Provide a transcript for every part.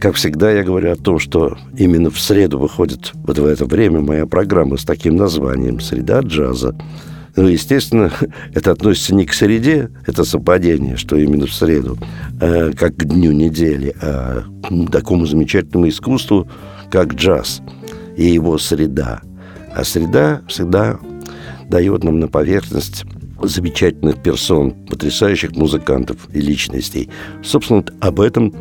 Как всегда, я говорю о том, что именно в среду выходит вот в это время моя программа с таким названием «Среда джаза». Ну, естественно, это относится не к среде, это совпадение, что именно в среду, э, как к дню недели, а к такому замечательному искусству, как джаз и его среда. А среда всегда дает нам на поверхность замечательных персон, потрясающих музыкантов и личностей. Собственно, об этом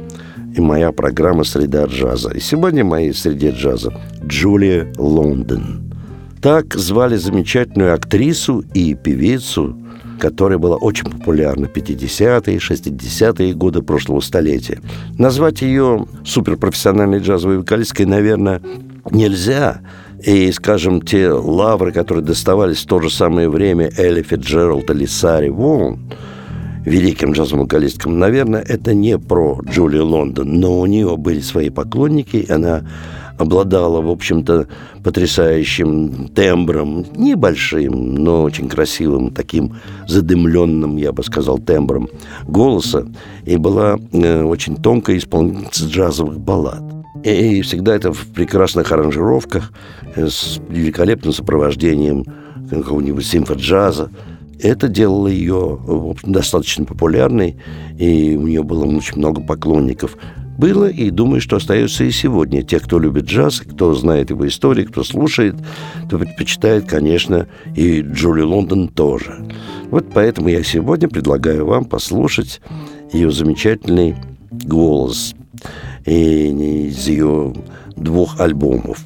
и моя программа «Среда джаза». И сегодня в моей «Среде джаза» Джулия Лондон. Так звали замечательную актрису и певицу, которая была очень популярна в 50-е, 60-е годы прошлого столетия. Назвать ее суперпрофессиональной джазовой вокалисткой, наверное, нельзя – и, скажем, те лавры, которые доставались в то же самое время Элли Фитджеральд или Сари Вон, великим джазовым вокалисткам, наверное, это не про Джулию Лондон, но у нее были свои поклонники, и она обладала, в общем-то, потрясающим тембром, небольшим, но очень красивым, таким задымленным, я бы сказал, тембром голоса, и была э, очень тонкая исполнительница джазовых баллад. И всегда это в прекрасных аранжировках, э, с великолепным сопровождением какого-нибудь симфоджаза. Это делало ее в общем, достаточно популярной, и у нее было очень много поклонников. Было, и думаю, что остается и сегодня. Те, кто любит джаз, кто знает его историю, кто слушает, то предпочитает, конечно, и Джули Лондон тоже. Вот поэтому я сегодня предлагаю вам послушать ее замечательный голос – и из ее двух альбомов.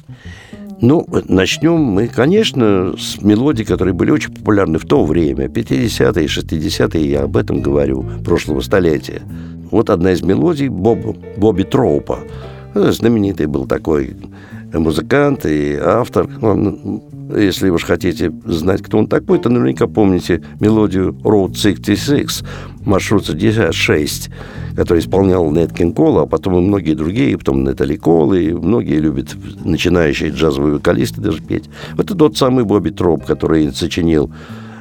Ну, начнем мы, конечно, с мелодий, которые были очень популярны в то время, 50-е, 60-е, я об этом говорю, прошлого столетия. Вот одна из мелодий Боб, Бобби Троупа. Знаменитый был такой музыкант и автор. Он, если уж хотите знать, кто он такой, то наверняка помните мелодию Road 66, маршрут 66 который исполнял Нет Кинг Кол, а потом и многие другие, потом Натали Кол, и многие любят начинающие джазовые вокалисты даже петь. Вот это тот самый Бобби Троп, который сочинил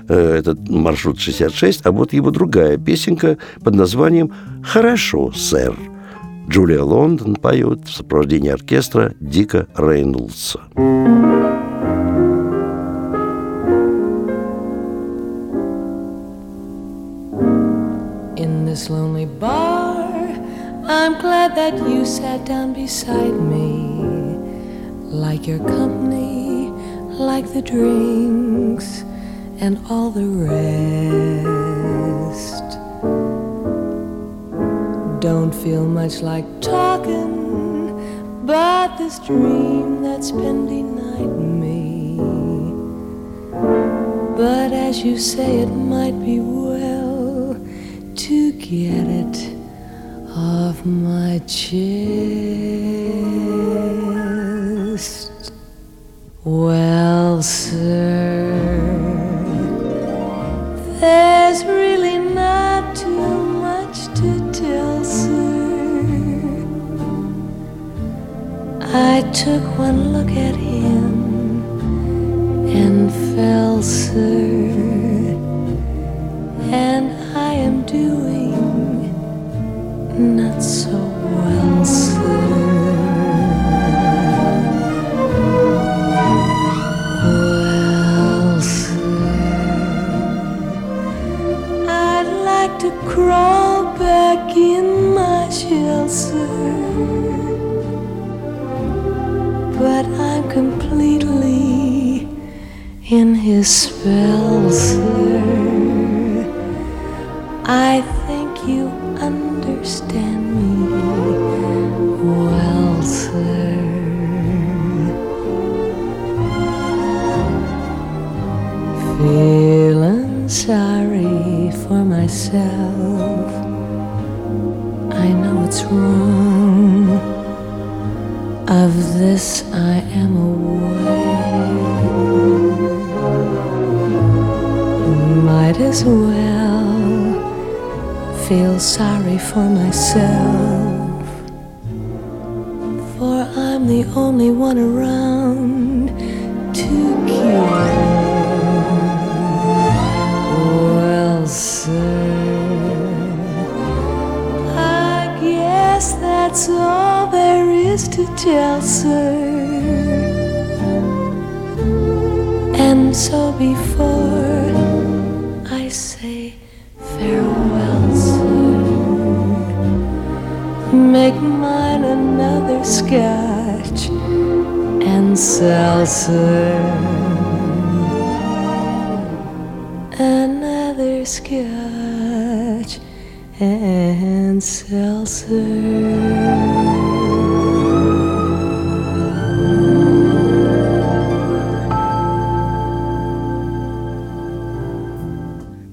э, этот маршрут 66, а вот его другая песенка под названием «Хорошо, сэр». Джулия Лондон поет в сопровождении оркестра Дика Рейнольдса. In this lonely bar I'm glad that you sat down beside me. Like your company, like the drinks, and all the rest. Don't feel much like talking, but this dream that's been denied me. But as you say, it might be well to get it off my chest. Well, sir, there's really I took one look at him and fell, sir, and I am doing not so well, sir.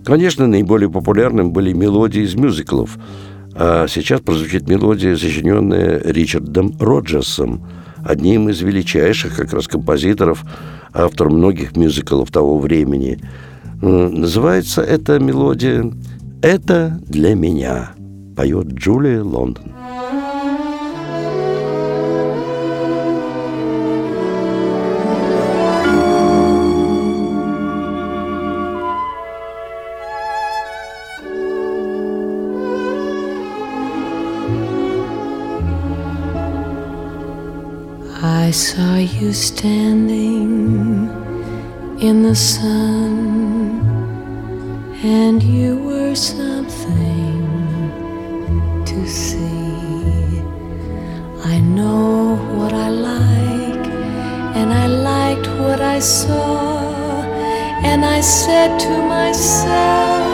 Конечно, наиболее популярным были мелодии из мюзиклов. А сейчас прозвучит мелодия, сочиненная Ричардом Роджерсом, одним из величайших как раз композиторов, автором многих мюзиклов того времени. Называется эта мелодия «Это для меня», поет Джулия Лондон. I saw you standing in the sun, and you were something to see. I know what I like, and I liked what I saw, and I said to myself,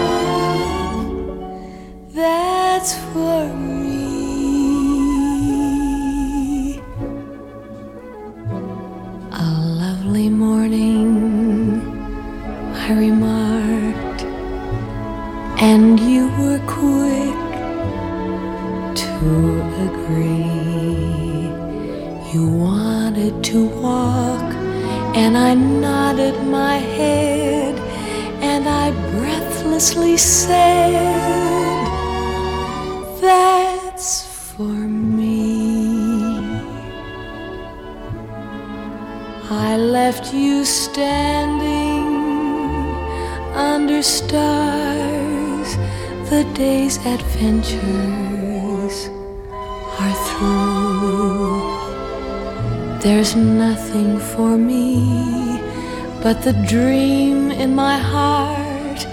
but the dream in my heart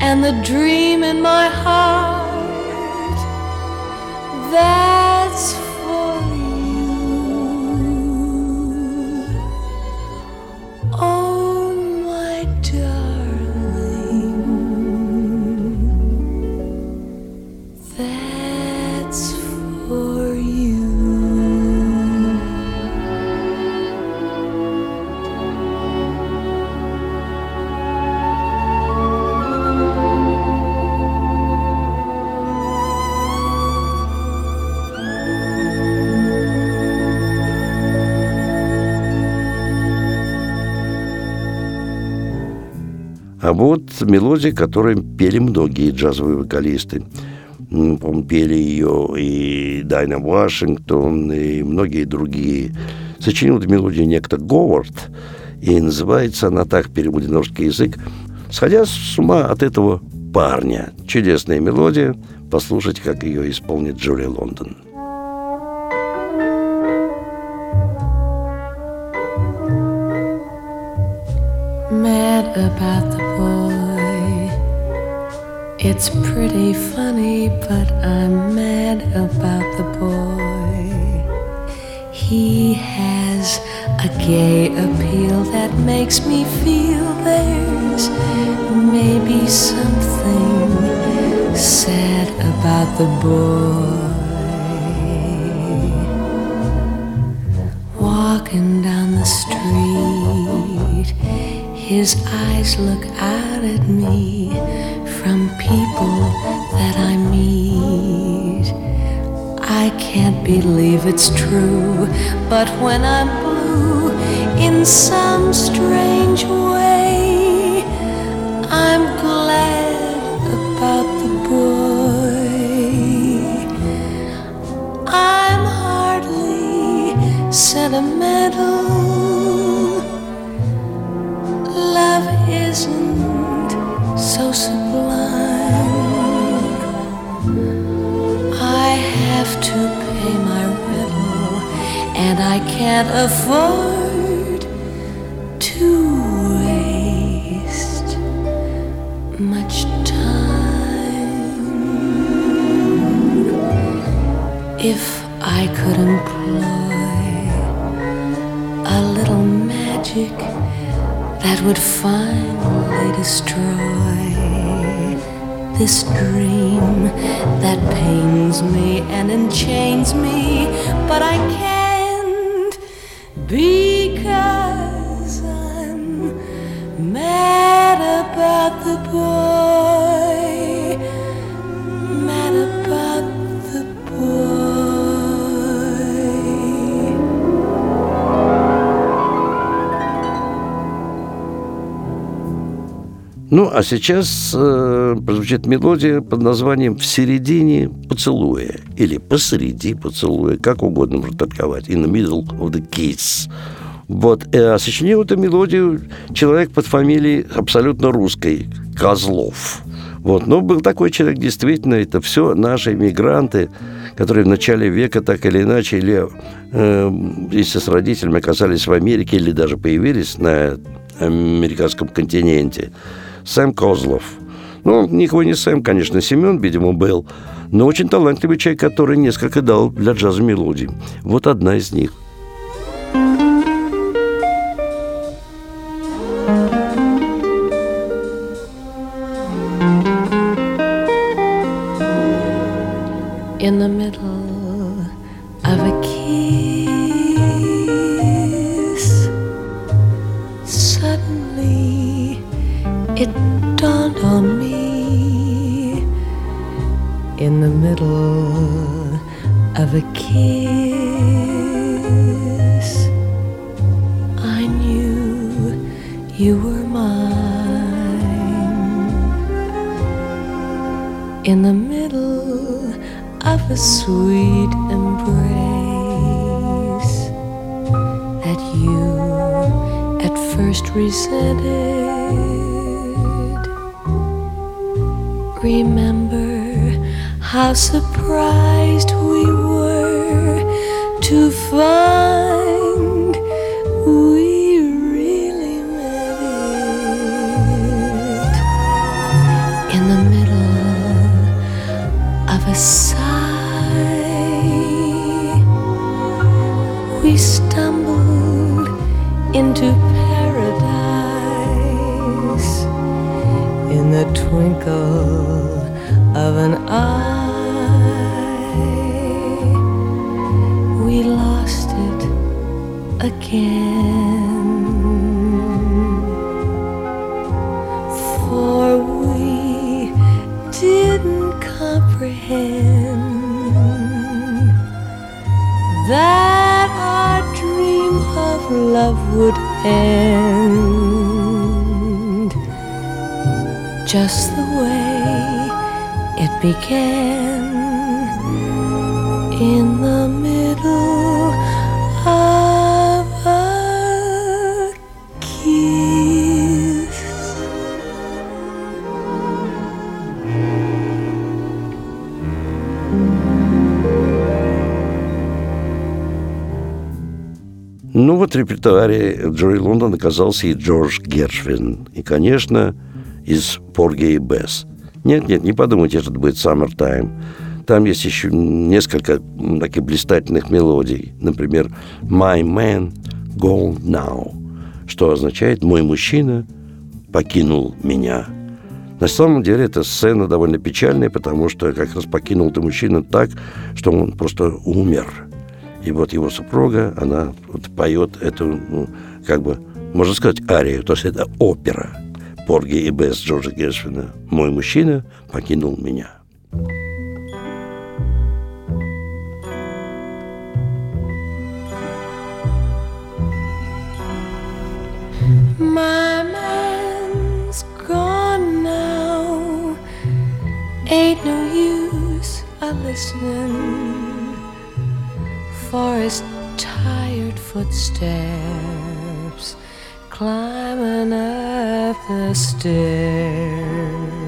and the dream in my heart. That's А вот мелодия, которую пели многие джазовые вокалисты. Пели ее и Дайна Вашингтон, и многие другие. Сочинил эту мелодию некто Говард, и называется она так на русский язык «Сходя с ума от этого парня». Чудесная мелодия. Послушайте, как ее исполнит Джулия Лондон. mad about. It's pretty funny, but I'm mad about the boy. He has a gay appeal that makes me feel there's maybe something sad about the boy. Walking down the street, his eyes look out at me from people that I meet. I can't believe it's true, but when I'm blue, in some strange way, I'm glad about the boy. I'm hardly sentimental. Can't afford to waste much time. If I could employ a little magic that would finally destroy this dream that pains me and enchains me, but I can't because I'm mad about the boy, Ну, а сейчас э, прозвучит мелодия под названием «В середине поцелуя» или «Посреди поцелуя», как угодно можно толковать. «In the middle of the kiss». Вот. э, А сочинил эту мелодию человек под фамилией абсолютно русской – Козлов. Вот. Но был такой человек, действительно, это все наши иммигранты, которые в начале века так или иначе, или э, если с родителями оказались в Америке, или даже появились на американском континенте. Сэм Козлов. Ну, никого не Сэм, конечно, Семен, видимо, был, но очень талантливый человек, который несколько дал для джаза мелодий. Вот одна из них. in the middle the middle of a kiss. I knew you were mine in the middle of a sweet embrace that you at first resented. Remember how surprised we were to find we just the way it began репертуаре Джори Лондон оказался и Джордж Гершвин. И, конечно, из Порги и Бесс. Нет-нет, не подумайте, что это будет «Summertime». Там есть еще несколько таких блистательных мелодий. Например, «My man gone now», что означает «Мой мужчина покинул меня». На самом деле эта сцена довольно печальная, потому что как раз покинул ты мужчина так, что он просто умер. И вот его супруга, она вот поет эту, ну, как бы, можно сказать, арию, то есть это опера Порги и Бесс Джорджа Гершвина. «Мой мужчина покинул меня». My man's gone now. Ain't no use a listening. for his tired footsteps climbing up the stairs.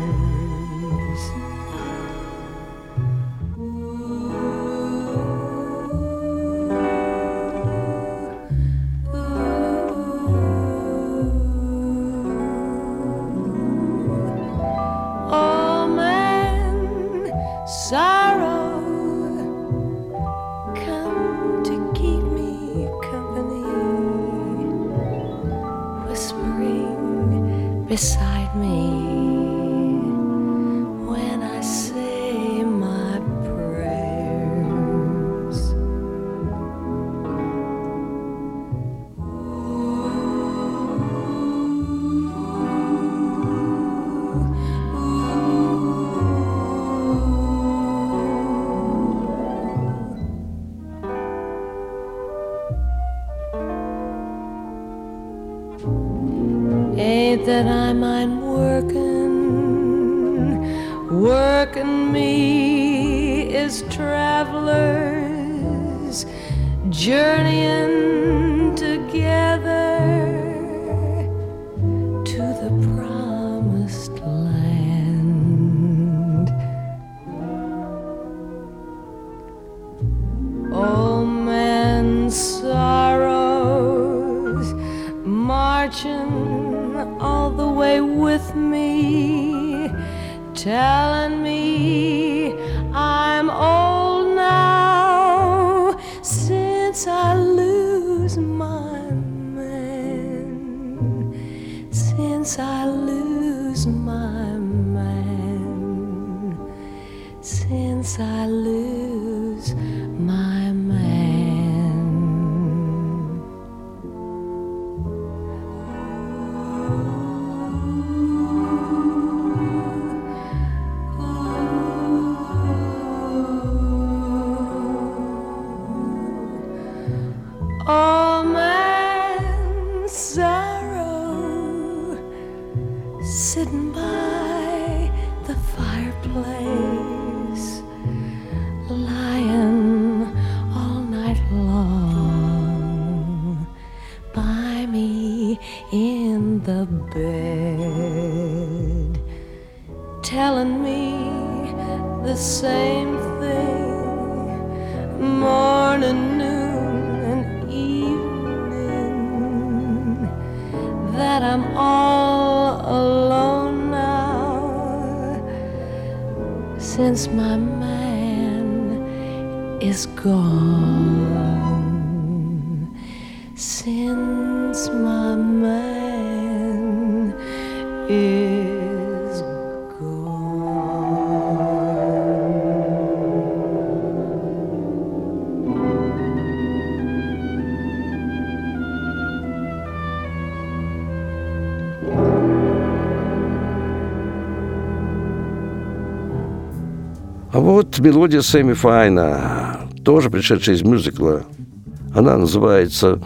telling me Вот мелодия Сэмми Файна, тоже пришедшая из мюзикла. Она называется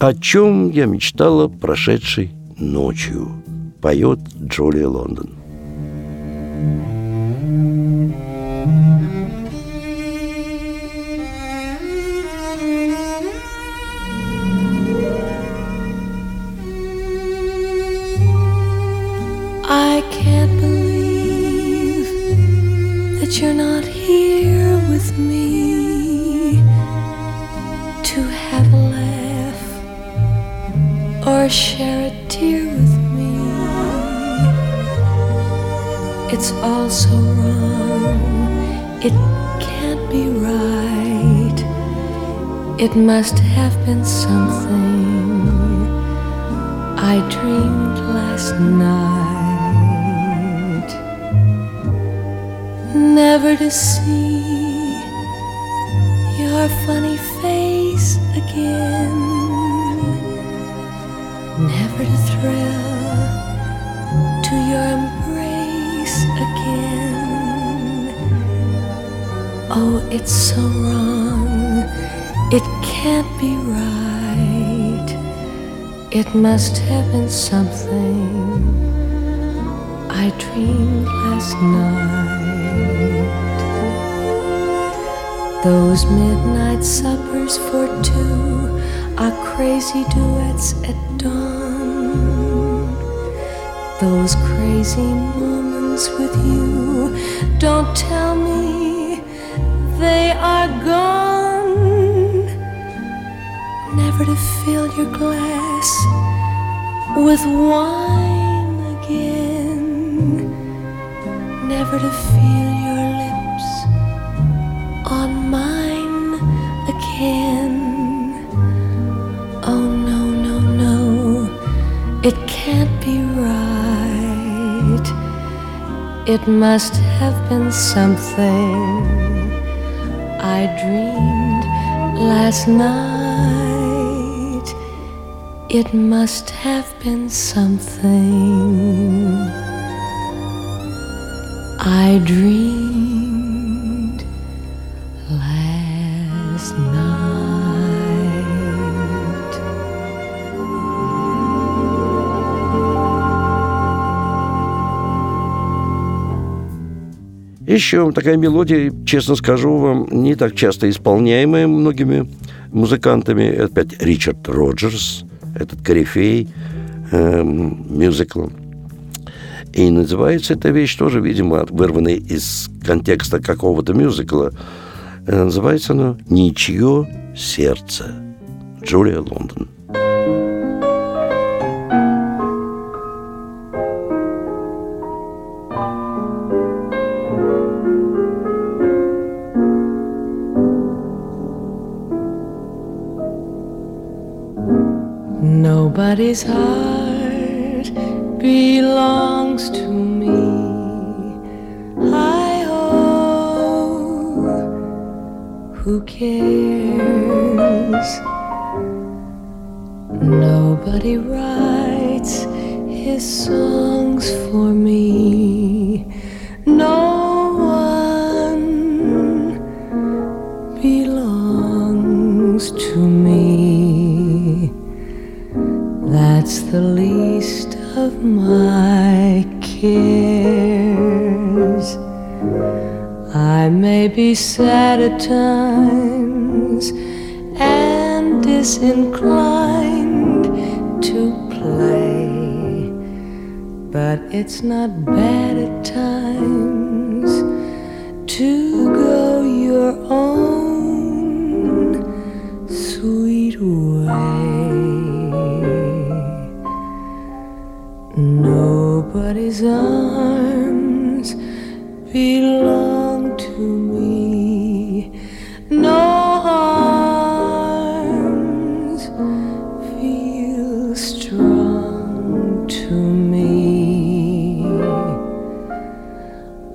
«О чем я мечтала прошедшей ночью» поет Джулия Лондон. thank you It must have been something I dreamed last night. Never to see your funny face again. Never to thrill to your embrace again. Oh, it's so wrong can't be right. It must have been something I dreamed last night. Those midnight suppers for two are crazy duets at dawn. Those crazy moments with you, don't tell me they are gone. Never to fill your glass with wine again. Never to feel your lips on mine again. Oh no, no, no, it can't be right. It must have been something I dreamed last night. It must have been something I dreamed last night. Еще такая мелодия, честно скажу вам, не так часто исполняемая многими музыкантами. Опять Ричард Роджерс, этот корифей э, мюзикла. И называется эта вещь тоже, видимо, вырванная из контекста какого-то мюзикла. Э, называется она «Ничье сердце». Джулия Лондон. Nobody's heart belongs to me. I oh, who cares? Nobody writes his songs for me. No one belongs to me. The least of my cares. I may be sad at times and disinclined to play, but it's not bad at times to go your own Nobody's arms belong to me. No arms feel strong to me.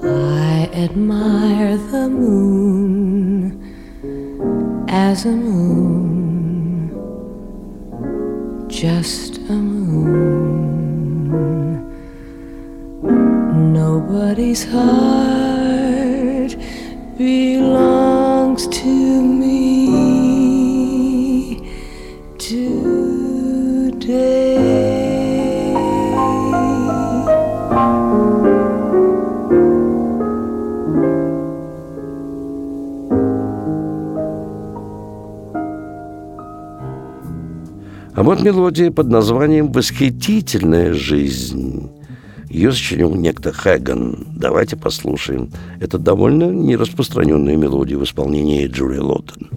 I admire the moon as a moon, just heart belongs to me today. А вот мелодия под названием «Восхитительная жизнь». Ее сочинил некто Хэган. Давайте послушаем. Это довольно нераспространенная мелодия в исполнении Джули Лоттон.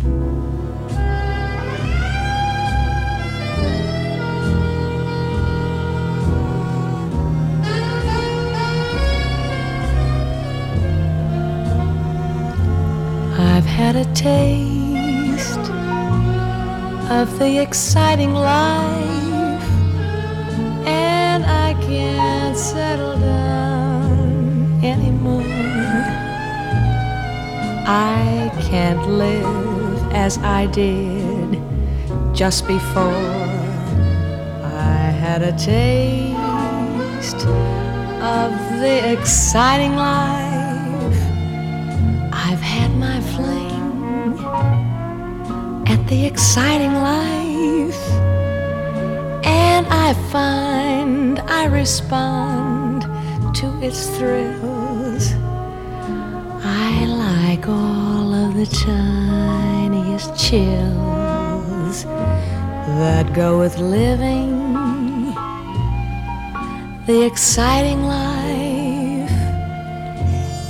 I've had a taste of the exciting life, and I can't settle down anymore. I can't live as I did just before I had a taste of the exciting life. I've had my fling at the exciting life, I find I respond to its thrills. I like all of the tiniest chills that go with living the exciting life.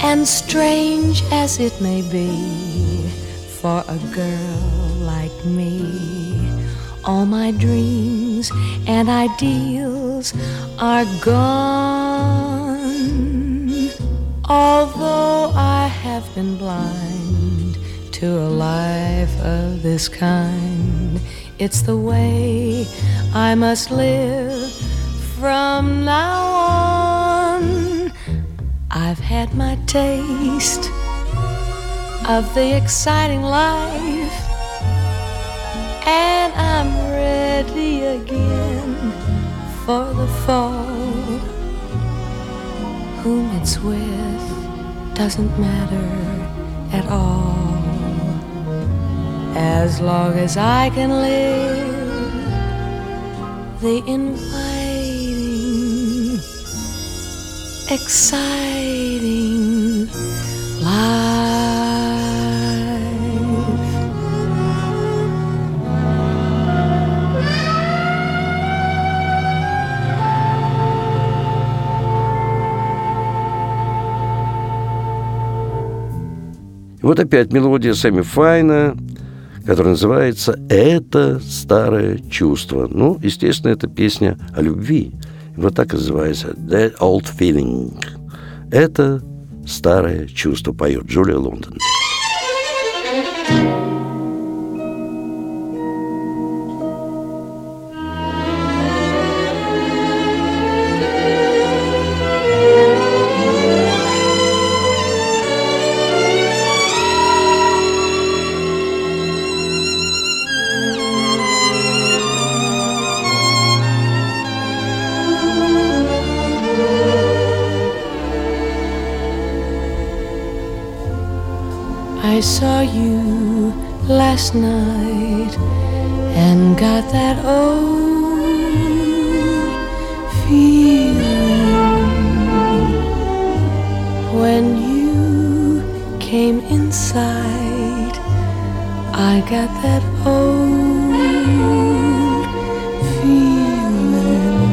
And strange as it may be for a girl like me, all my dreams and ideals are gone. Although I have been blind to a life of this kind, it's the way I must live from now on. I've had my taste of the exciting life, and I'm ready again for the fall. Whom it's with doesn't matter at all. As long as I can live, the inviting, exciting вот опять мелодия Сэмми Файна, которая называется «Это старое чувство». Ну, естественно, это песня о любви. Вот так называется «That Old Feeling». Это старое чувство, поет Джулия Лондон. I saw you last night and got that old feeling when you came inside. I got that old feeling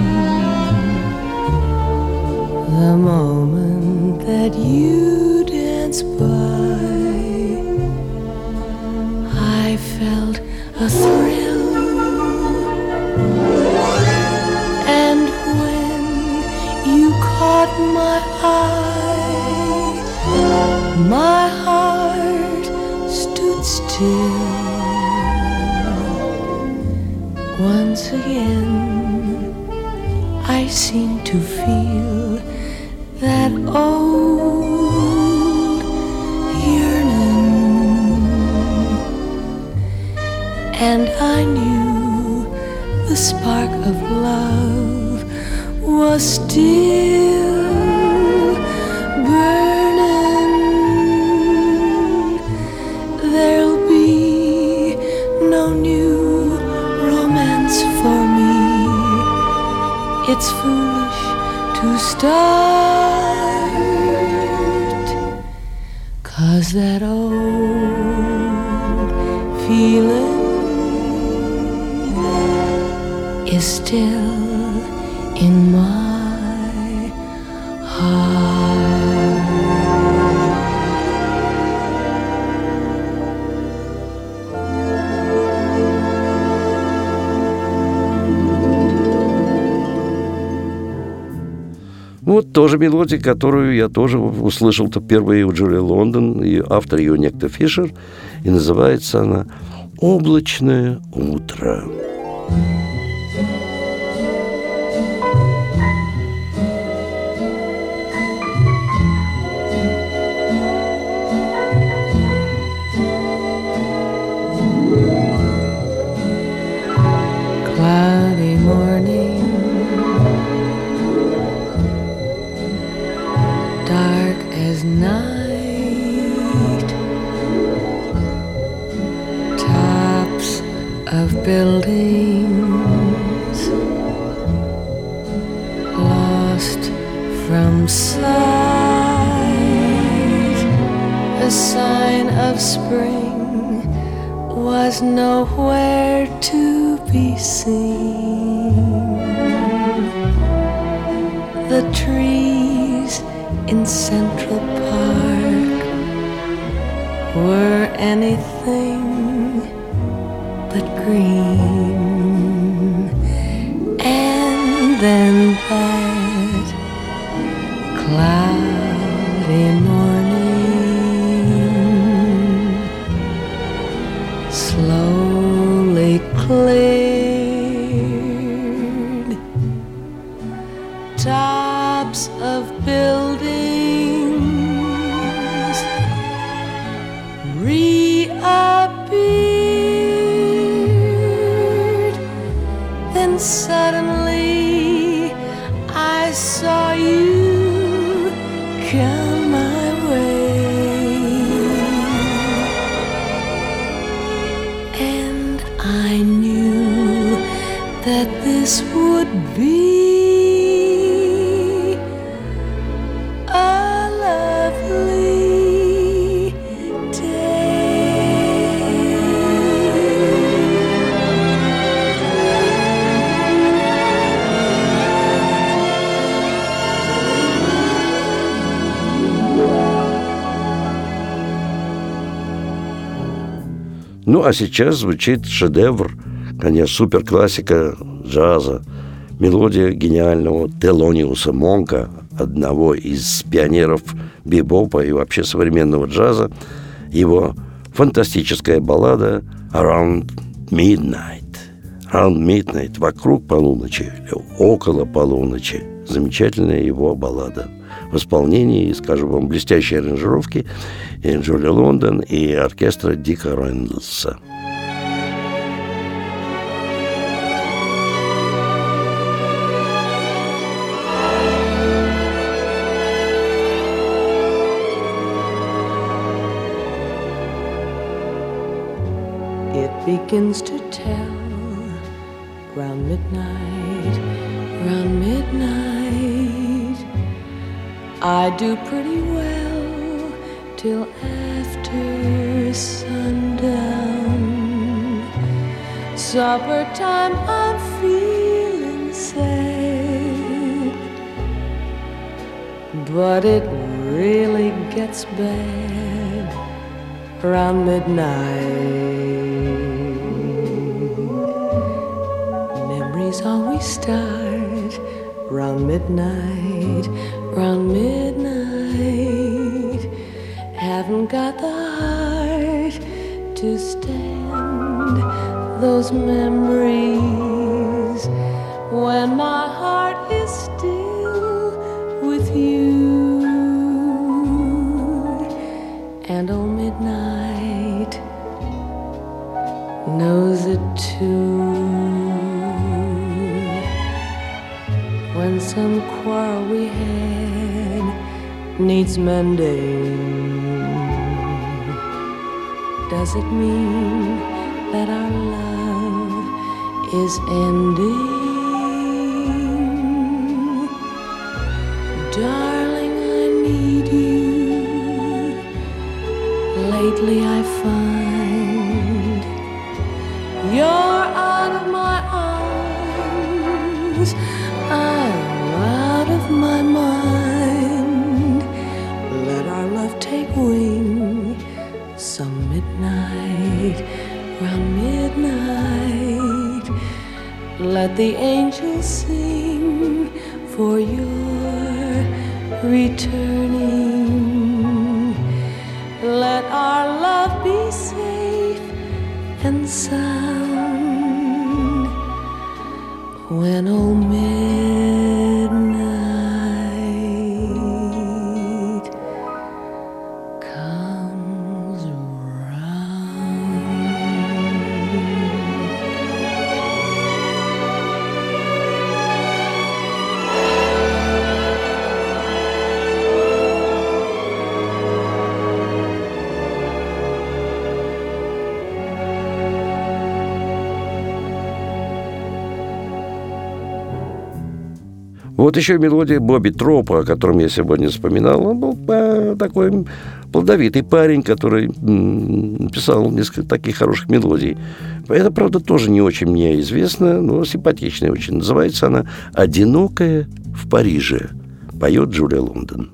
the moment that you danced my eye, my heart stood still. Once again, I seemed to feel that old yearning and I knew the spark of love was still мелодия, которую я тоже услышал-то впервые у Джулии Лондон, и автор ее некто Фишер, и называется она «Облачное утро». Cloudy Ну, а сейчас звучит шедевр, конечно, суперклассика джаза, мелодия гениального Телониуса Монка, одного из пионеров бибопа и вообще современного джаза, его фантастическая баллада «Around Midnight». «Around Midnight» – «Вокруг полуночи» или «Около полуночи». Замечательная его баллада в исполнении, скажем вам, блестящей аранжировки и Джули Лондон и оркестра Дика Рэндлса. Begins to tell round midnight, round midnight. I do pretty well till after sundown. Supper time, I'm feeling sad, but it really gets bad around midnight. Memories always start around midnight, round midnight. Haven't got the heart to stand those memories when my needs mending, does it mean that our love is ending? Darling, I need you. Lately I find Let the angels sing for your returning. Let our love be safe and sound when oh midnight Еще мелодия Бобби Тропа, о котором я сегодня вспоминал. Он был э, такой плодовитый парень, который писал несколько таких хороших мелодий. Это, правда, тоже не очень мне известно, но симпатичная очень. Называется она «Одинокая в Париже». Поет Джулия Лондон.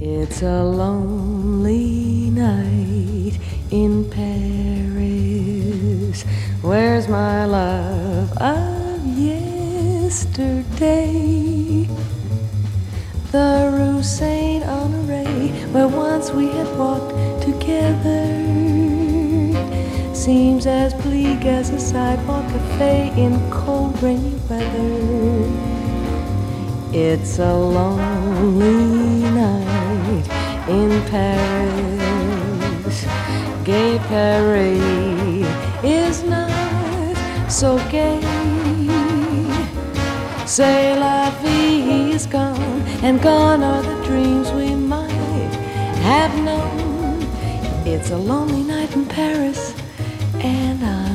It's a lonely night in Paris. Where's my love of yesterday? The Rue Saint Honore, where once we had walked together, seems as bleak as a sidewalk cafe in cold, rainy weather. It's a lonely night in Paris. Gay Paris is not so gay. C'est la vie is gone, and gone are the dreams we might have known. It's a lonely night in Paris, and I'm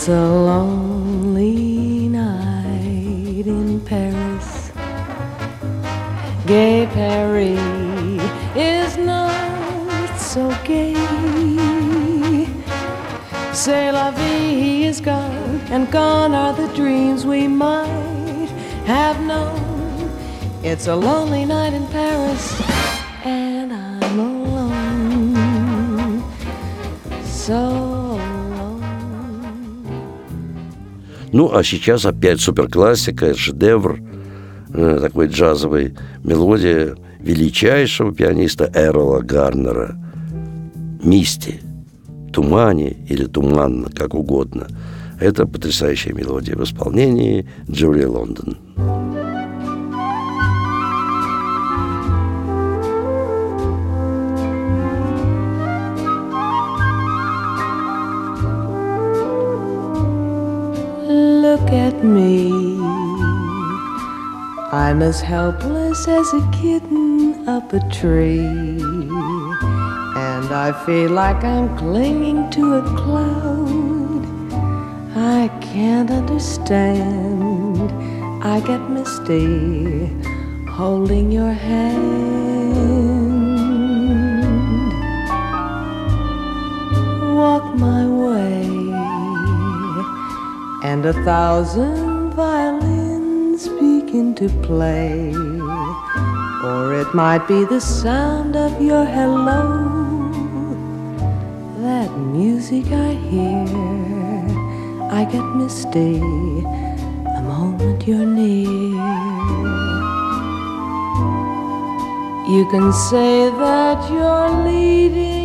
It's a lonely night in Paris. Gay Paris is not so gay. C'est la vie is gone, and gone are the dreams we might have known. It's a lonely night in Paris, Ну, а сейчас опять суперклассика, шедевр, э, такой джазовый мелодия величайшего пианиста Эрола Гарнера. «Мисти», «Тумане» или «Туманно», как угодно. Это потрясающая мелодия в исполнении Джулии Лондон. Me. I'm as helpless as a kitten up a tree. And I feel like I'm clinging to a cloud. I can't understand. I get misty holding your hand. And a thousand violins begin to play. Or it might be the sound of your hello, that music I hear. I get misty the moment you're near. You can say that you're leading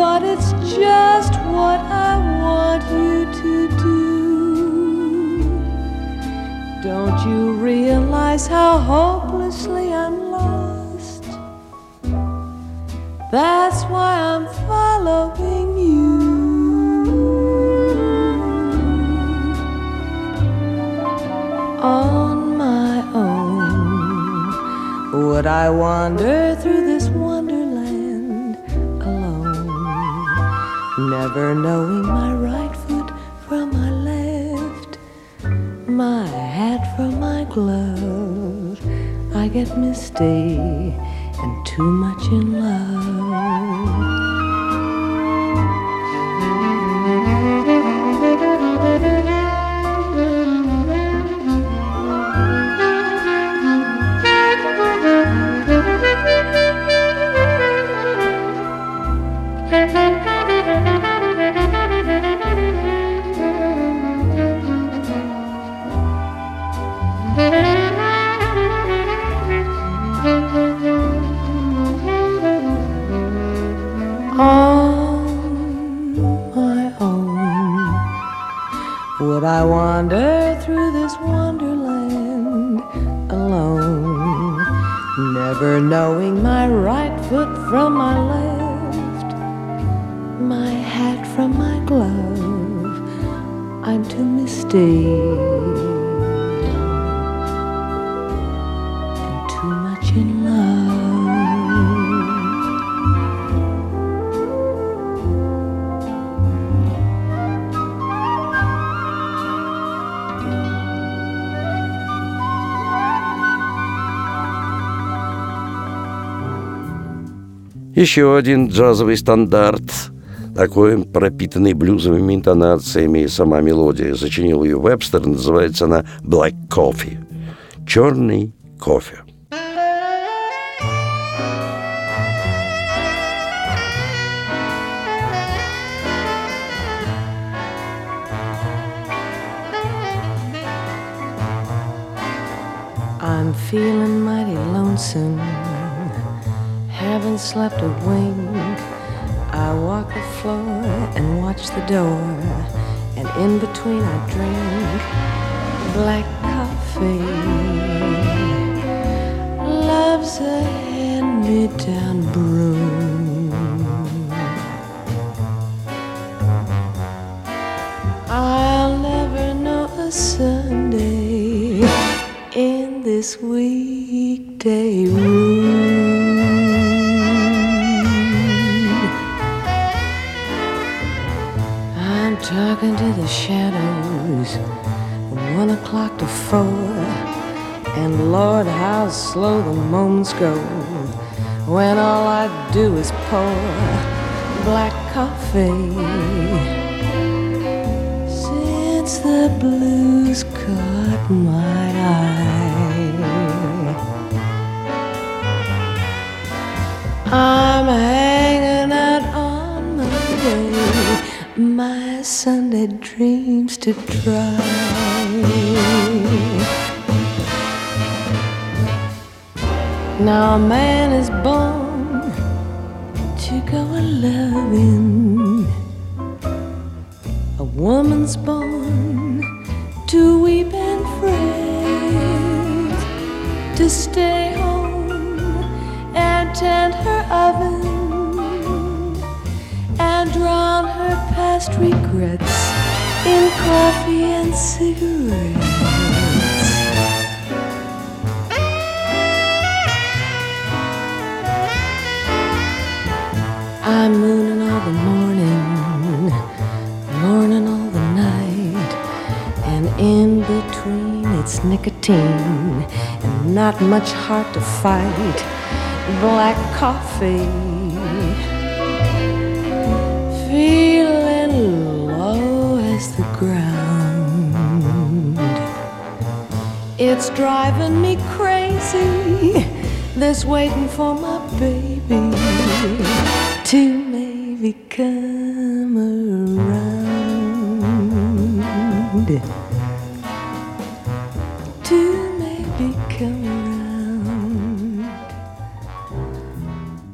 but it's just what I want you to do. Don't you realize how hopelessly I'm lost? That's why I'm following you. On my own, would I wander through this never knowing my right foot from my left, my hat from my glove. I get misty and too much in love. Would I wander through this wonderland alone, never knowing my right foot from my left, my hat from my glove? I'm too misty Еще один джазовый стандарт, такой пропитанный блюзовыми интонациями, и сама мелодия зачинил ее Вебстер, называется она «Black Coffee» – «Черный кофе». I'm feeling mighty lonesome, haven't slept a wink. I walk the floor and watch the door, and in between I drink black coffee. Love's a hand me down broom. I'll never know a Sunday in this weekday talking to the shadows from one o'clock to four. And Lord, how slow the moments go when all I do is pour black coffee. Since the blues caught my eye, Sunday dreams to try. Now a man is born to go a loving. A woman's born to weep and fret, to stay home and tend her oven, and drown her past regrets in coffee and cigarettes. I'm mooning all the morning, morning all the night, and in between it's nicotine and not much heart to fight. Black coffee, It's driving me crazy, this waiting for my baby to maybe come around. To maybe come around.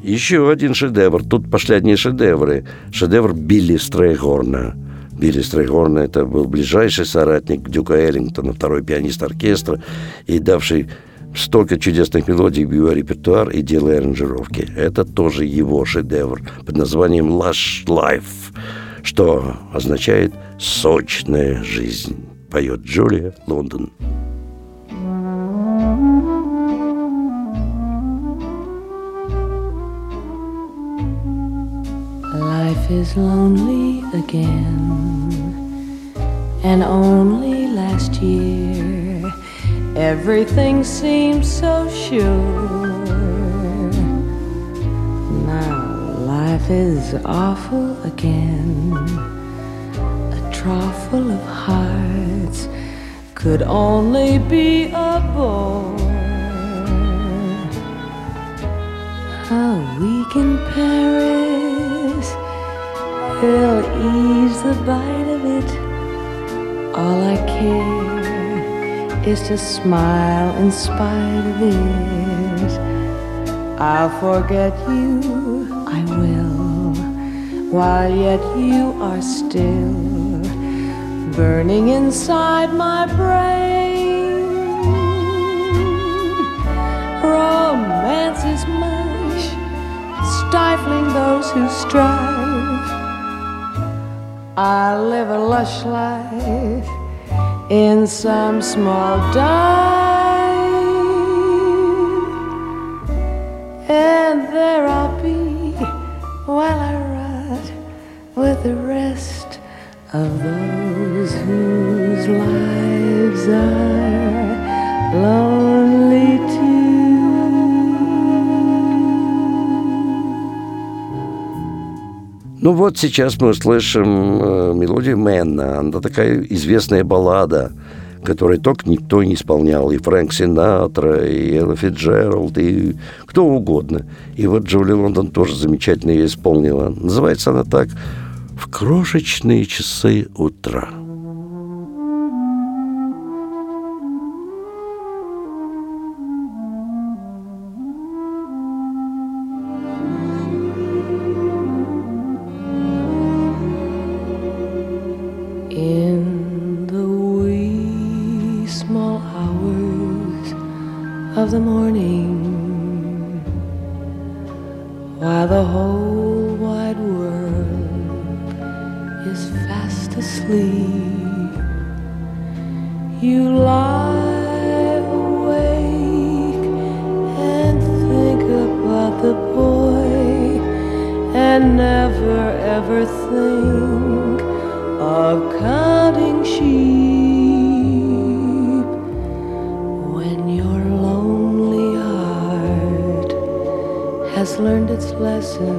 Еще один шедевр. Тут пошли одни шедевры. Шедевр Билли Стрейгорна. Билли Стрейгорна это был ближайший соратник Дюка Эллингтона, второй пианист оркестра и давший столько чудесных мелодий в его репертуар и делая аранжировки. Это тоже его шедевр под названием «Lush Life», что означает «сочная жизнь», поет Джулия Лондон. Life is lonely again, and only last year everything seemed so sure. Now life is awful again, a trough full of hearts could only be a bore. A week in Paris They'll ease the bite of it. All I care is to smile in spite of it. I'll forget you, I will, while yet you are still burning inside my brain. Romance is much stifling those who strive I live a lush life in some small dive, and there I'll be while I rot with the rest of those whose lives are lonely Ну вот сейчас мы услышим э, мелодию Мэнна. Она такая известная баллада, которую только никто не исполнял. И Фрэнк Синатра, и Элла Фитджералд, и кто угодно. И вот Джоли Лондон тоже замечательно ее исполнила. Называется она так «В крошечные часы утра». Small hours of the morning, while the whole wide world is fast asleep, you lie awake and think about the boy and never ever think of counting learned its lesson.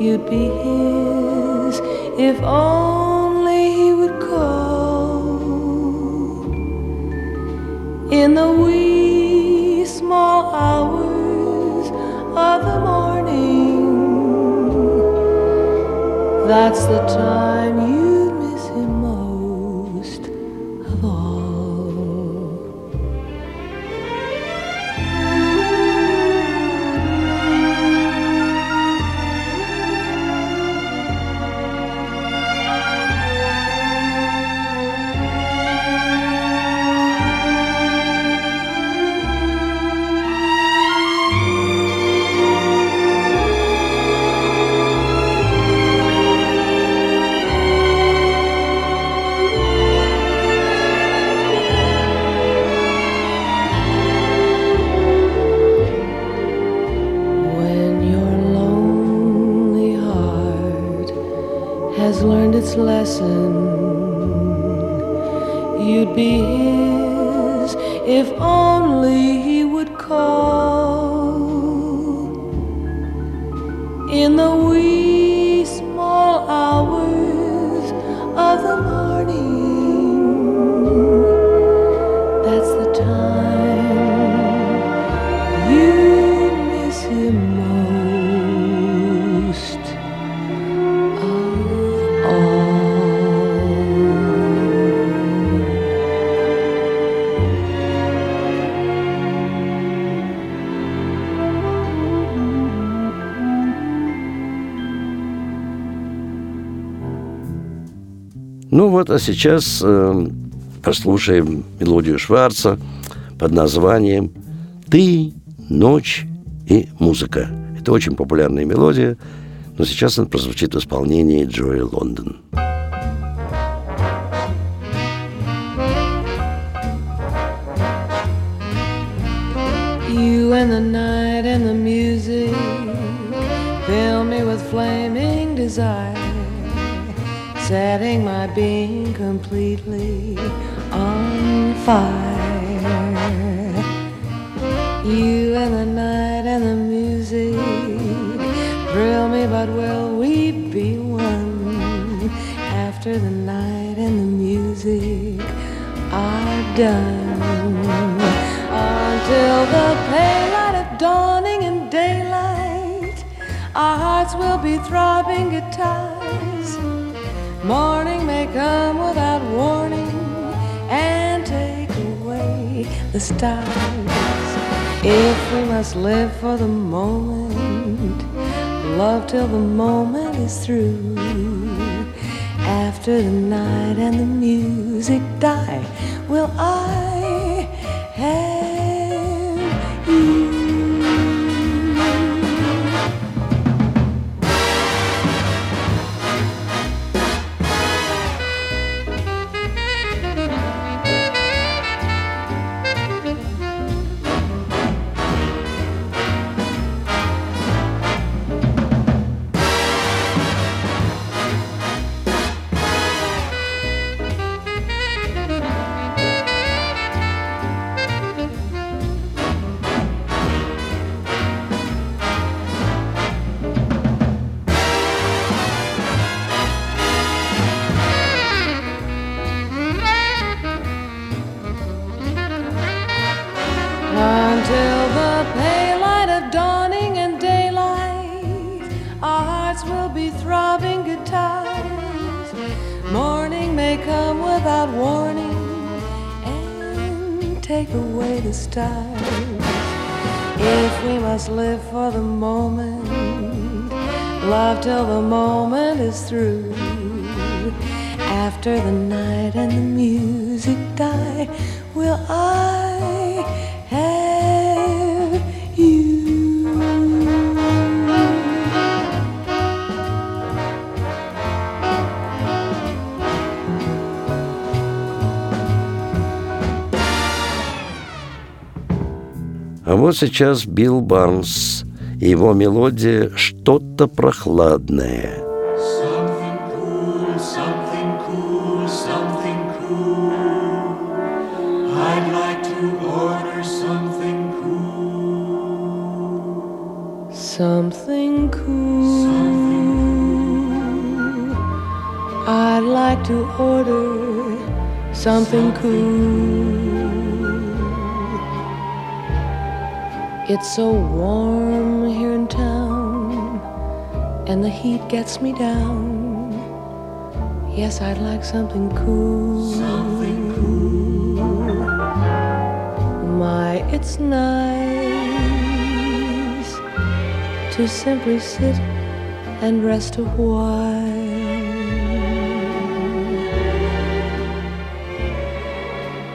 You'd be his if only he would call in the wee small hours of the morning. That's the time Ну вот, а сейчас э, послушаем мелодию Шварца под названием «Ты, ночь и музыка». Это очень популярная мелодия, но сейчас она прозвучит в исполнении Джои Лондон. You and the night and the music fill me with flaming desire, setting my being completely on fire. You and the night and the music thrill me, but will we be one after the night and the music are done? Until the pale light of dawning and daylight, our hearts will be throbbing. Morning may come without warning and take away the stars. If we must live for the moment, love till the moment is through. After the night and the music die, will I stars. If we must live for the moment, love till the moment is through. After the night and the music die, will I вот сейчас Билл Барнс и его мелодия «Что-то прохладное». Something cool, something cool. I'd like to order something cool. It's so warm here in town, and the heat gets me down. Yes, I'd like something cool. Something cool. My, it's nice to simply sit and rest a while.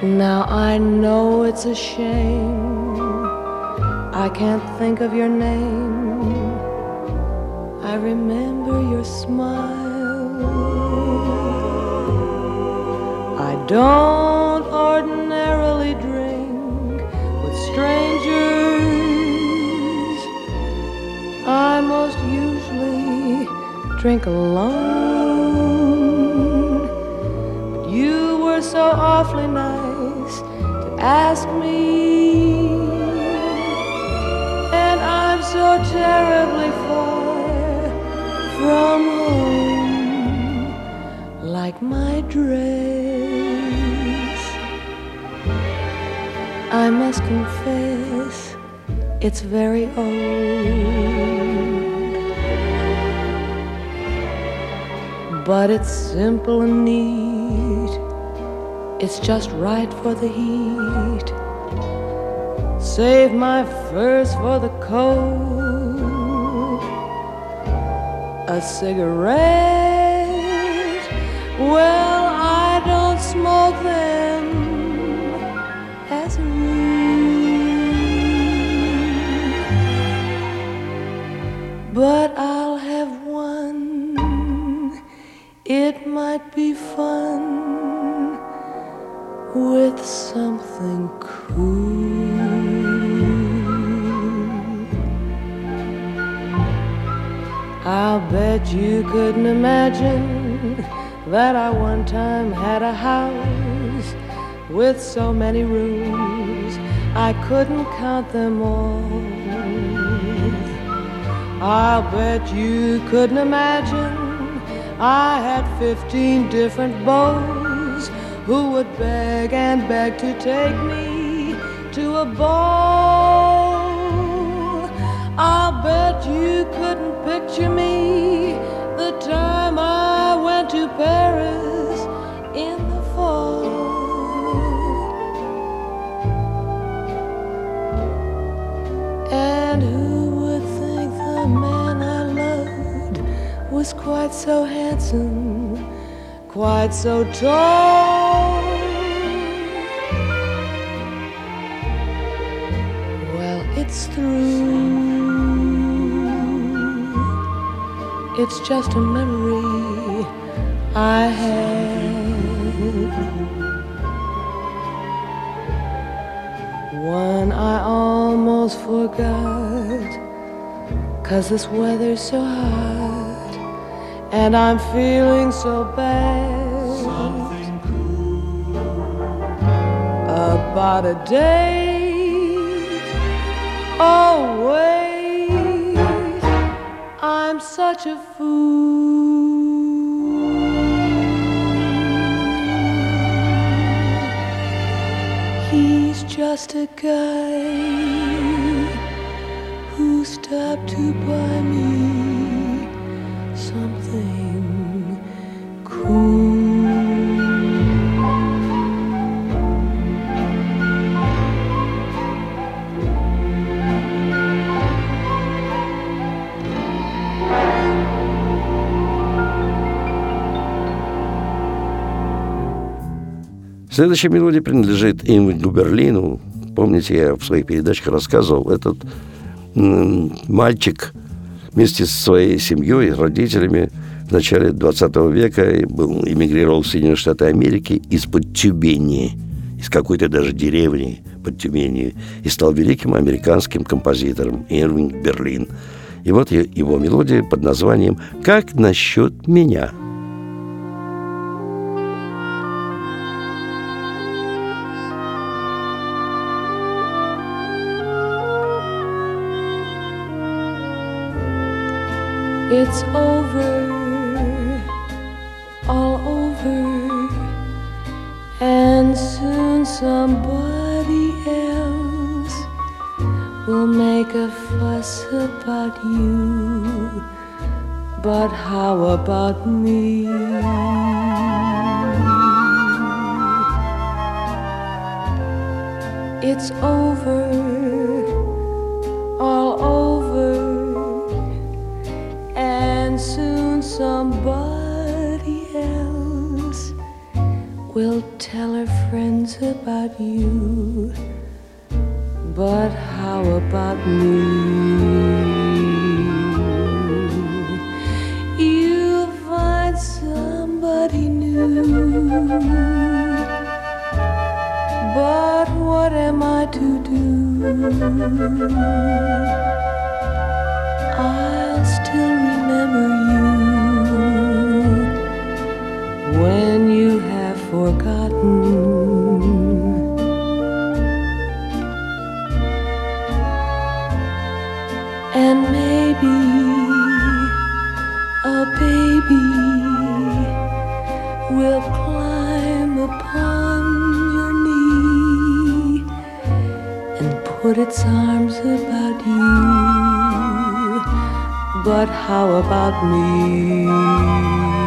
Now I know it's a shame. I can't think of your name. I remember your smile. I don't ordinarily drink with strangers. I most usually drink alone. But you were so awfully nice to ask me. So terribly far from home like my dress. I must confess, it's very old. But it's simple and neat, it's just right for the heat. Save my furs for the cold. A cigarette? Well, couldn't imagine that I one time had a house with so many rooms I couldn't count them all. I'll bet you couldn't imagine I had 15 different beaux who would beg and beg to take me to a ball. I'll bet you couldn't quite so handsome, quite so tall? Well, it's through. It's just a memory I had. One I almost forgot. Cause this weather's so hot. And I'm feeling so bad. Something cool. About a date. Oh, wait. I'm such a fool. He's just a guy who stopped to buy me Следующая мелодия принадлежит Инвингу Берлину. Помните, я в своих передачах рассказывал, этот мальчик вместе со своей семьей, родителями в начале 20 века был, эмигрировал в Соединенные Штаты Америки из-под Тюбени, из какой-то даже деревни под Тюменью, и стал великим американским композитором Ирвинг Берлин. И вот его мелодия под названием «Как насчет меня?» – It's over, all over, and soon somebody else will make a fuss about you. But how about me? It's over tell her friends about you. But how about me? You'll find somebody new. But what am I to do? Its arms about you. But how about me?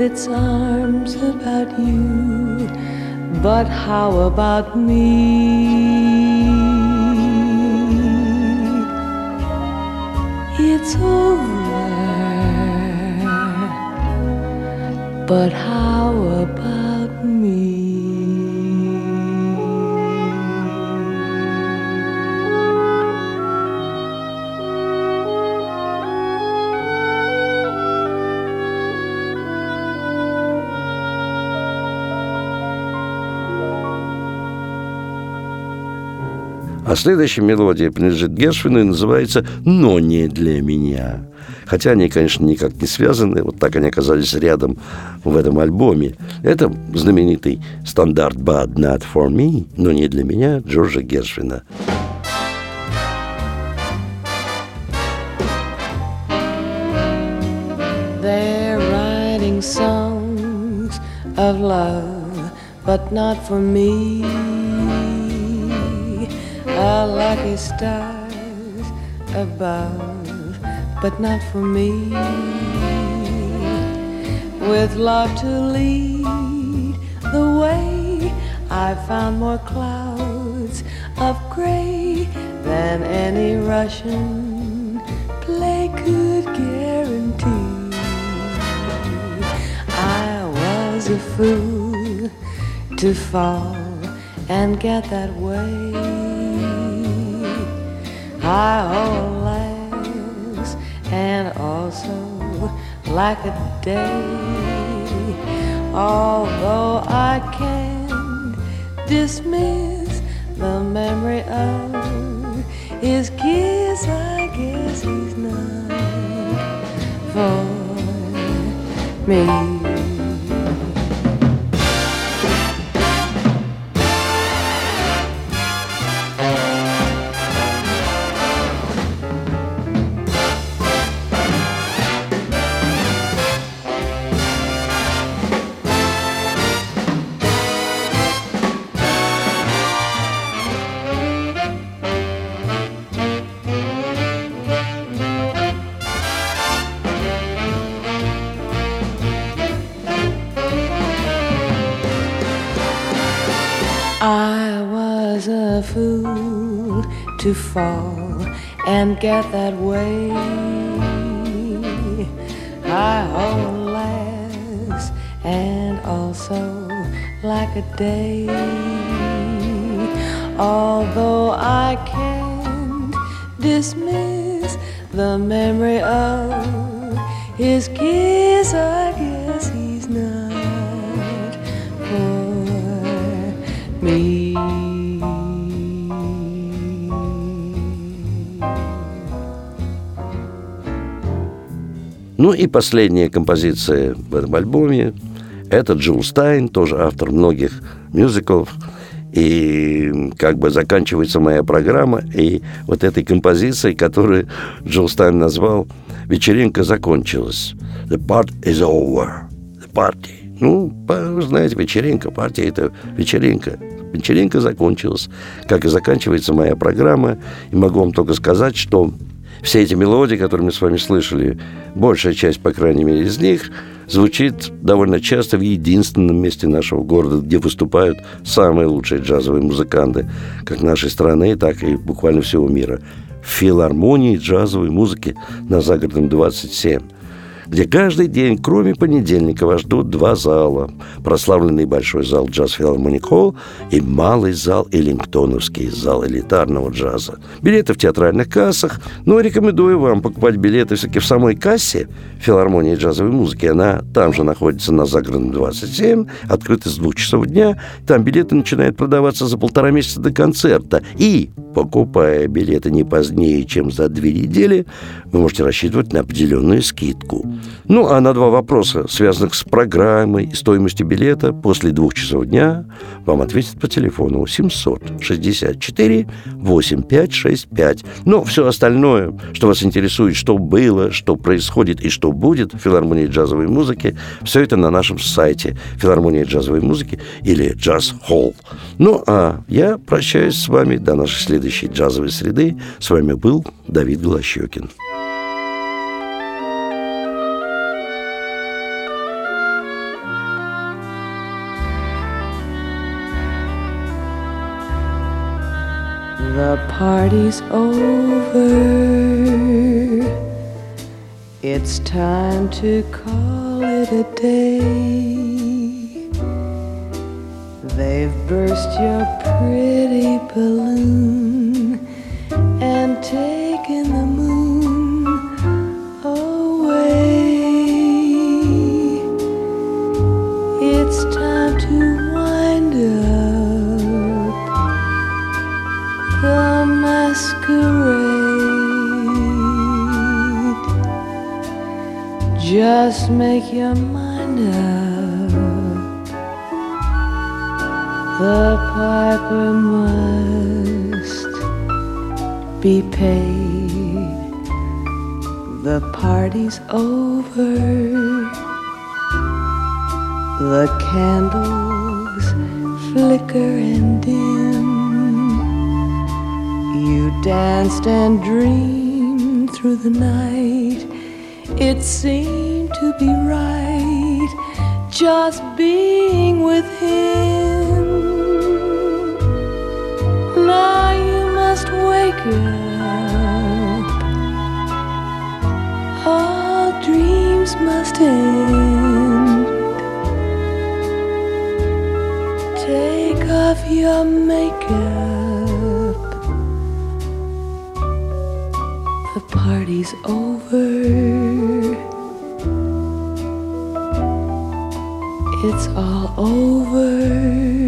Its arms about you. But how about me? It's over. But how about А следующая мелодия принадлежит Гершвину и называется «Но не для меня». Хотя они, конечно, никак не связаны, вот так они оказались рядом в этом альбоме. Это знаменитый стандарт «But not for me», но не для меня, Джорджа Гершвина. Songs of love, but not for me. A lucky stars above, but not for me. With love to lead the way, I found more clouds of gray than any Russian play could guarantee. I was a fool to fall and get that way on lands and also like a day. Although I can't dismiss the memory of his kiss, I guess he's not for me. Get that way. I hold laughs and also like a day. Although I can't dismiss the memory of his и последняя композиция в этом альбоме – это Джилл Стайн, тоже автор многих мюзиклов. И как бы заканчивается моя программа и вот этой композицией, которую Джилл Стайн назвал «Вечеринка закончилась». The part is over. The party. Ну, знаете, вечеринка, партия – это вечеринка. Вечеринка закончилась, как и заканчивается моя программа. И могу вам только сказать, что все эти мелодии, которые мы с вами слышали, большая часть, по крайней мере, из них звучит довольно часто в единственном месте нашего города, где выступают самые лучшие джазовые музыканты, как нашей страны, так и буквально всего мира. В филармонии джазовой музыки на Загородном 27 где каждый день, кроме понедельника, вас ждут два зала. Прославленный большой зал Джаз Филармоник Холл и малый зал Эллингтоновский зал элитарного джаза. Билеты в театральных кассах, но рекомендую вам покупать билеты все-таки в самой кассе филармонии джазовой музыки. Она там же находится на Загородном 27, открыта с двух часов дня. Там билеты начинают продаваться за полтора месяца до концерта. И, покупая билеты не позднее, чем за две недели, вы можете рассчитывать на определенную скидку. Ну, а на два вопроса, связанных с программой и стоимостью билета, после двух часов дня вам ответят по телефону 764 8565. Ну, все остальное, что вас интересует, что было, что происходит и что будет в филармонии джазовой музыки, все это на нашем сайте филармонии джазовой музыки или Джаз Холл. Ну, а я прощаюсь с вами до нашей следующей джазовой среды. С вами был Давид Голощекин. The party's over. It's time to call it a day. They've burst your pretty balloon and taken the moon away. It's time masquerade. Just make your mind up. The piper must be paid. The party's over. The candles flicker and dim. You danced and dreamed through the night. It seemed to be right just being with him. Now you must wake up. All dreams must end. Take off your makeup. Party's over. It's all over.